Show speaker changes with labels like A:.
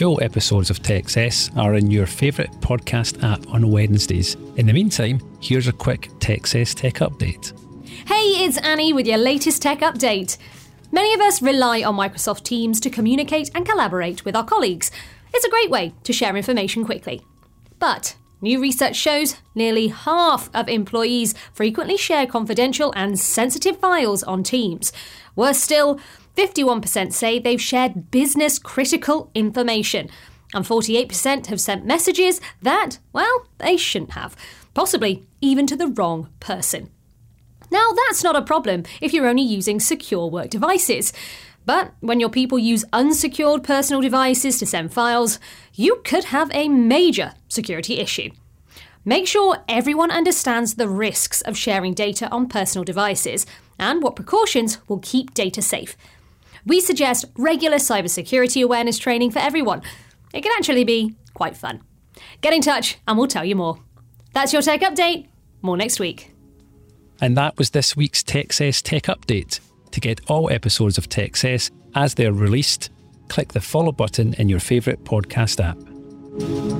A: Full episodes of Techcess are in your favourite podcast app on Wednesdays. In the meantime, here's a quick Techcess tech update.
B: Hey, it's Annie with your latest tech update. Many of us rely on Microsoft Teams to communicate and collaborate with our colleagues. It's a great way to share information quickly. But new research shows nearly half of employees frequently share confidential and sensitive files on Teams. Worse still, 51% say they've shared business critical information, and 48% have sent messages that, well, they shouldn't have, possibly even to the wrong person. Now, that's not a problem if you're only using secure work devices. But when your people use unsecured personal devices to send files, you could have a major security issue. Make sure everyone understands the risks of sharing data on personal devices and what precautions will keep data safe. We suggest regular cybersecurity awareness training for everyone. It can actually be quite fun. Get in touch and we'll tell you more. That's your tech update. More next week.
A: And that was this week's Techcess Tech Update. To get all episodes of Techcess as they're released, click the follow button in your favourite podcast app.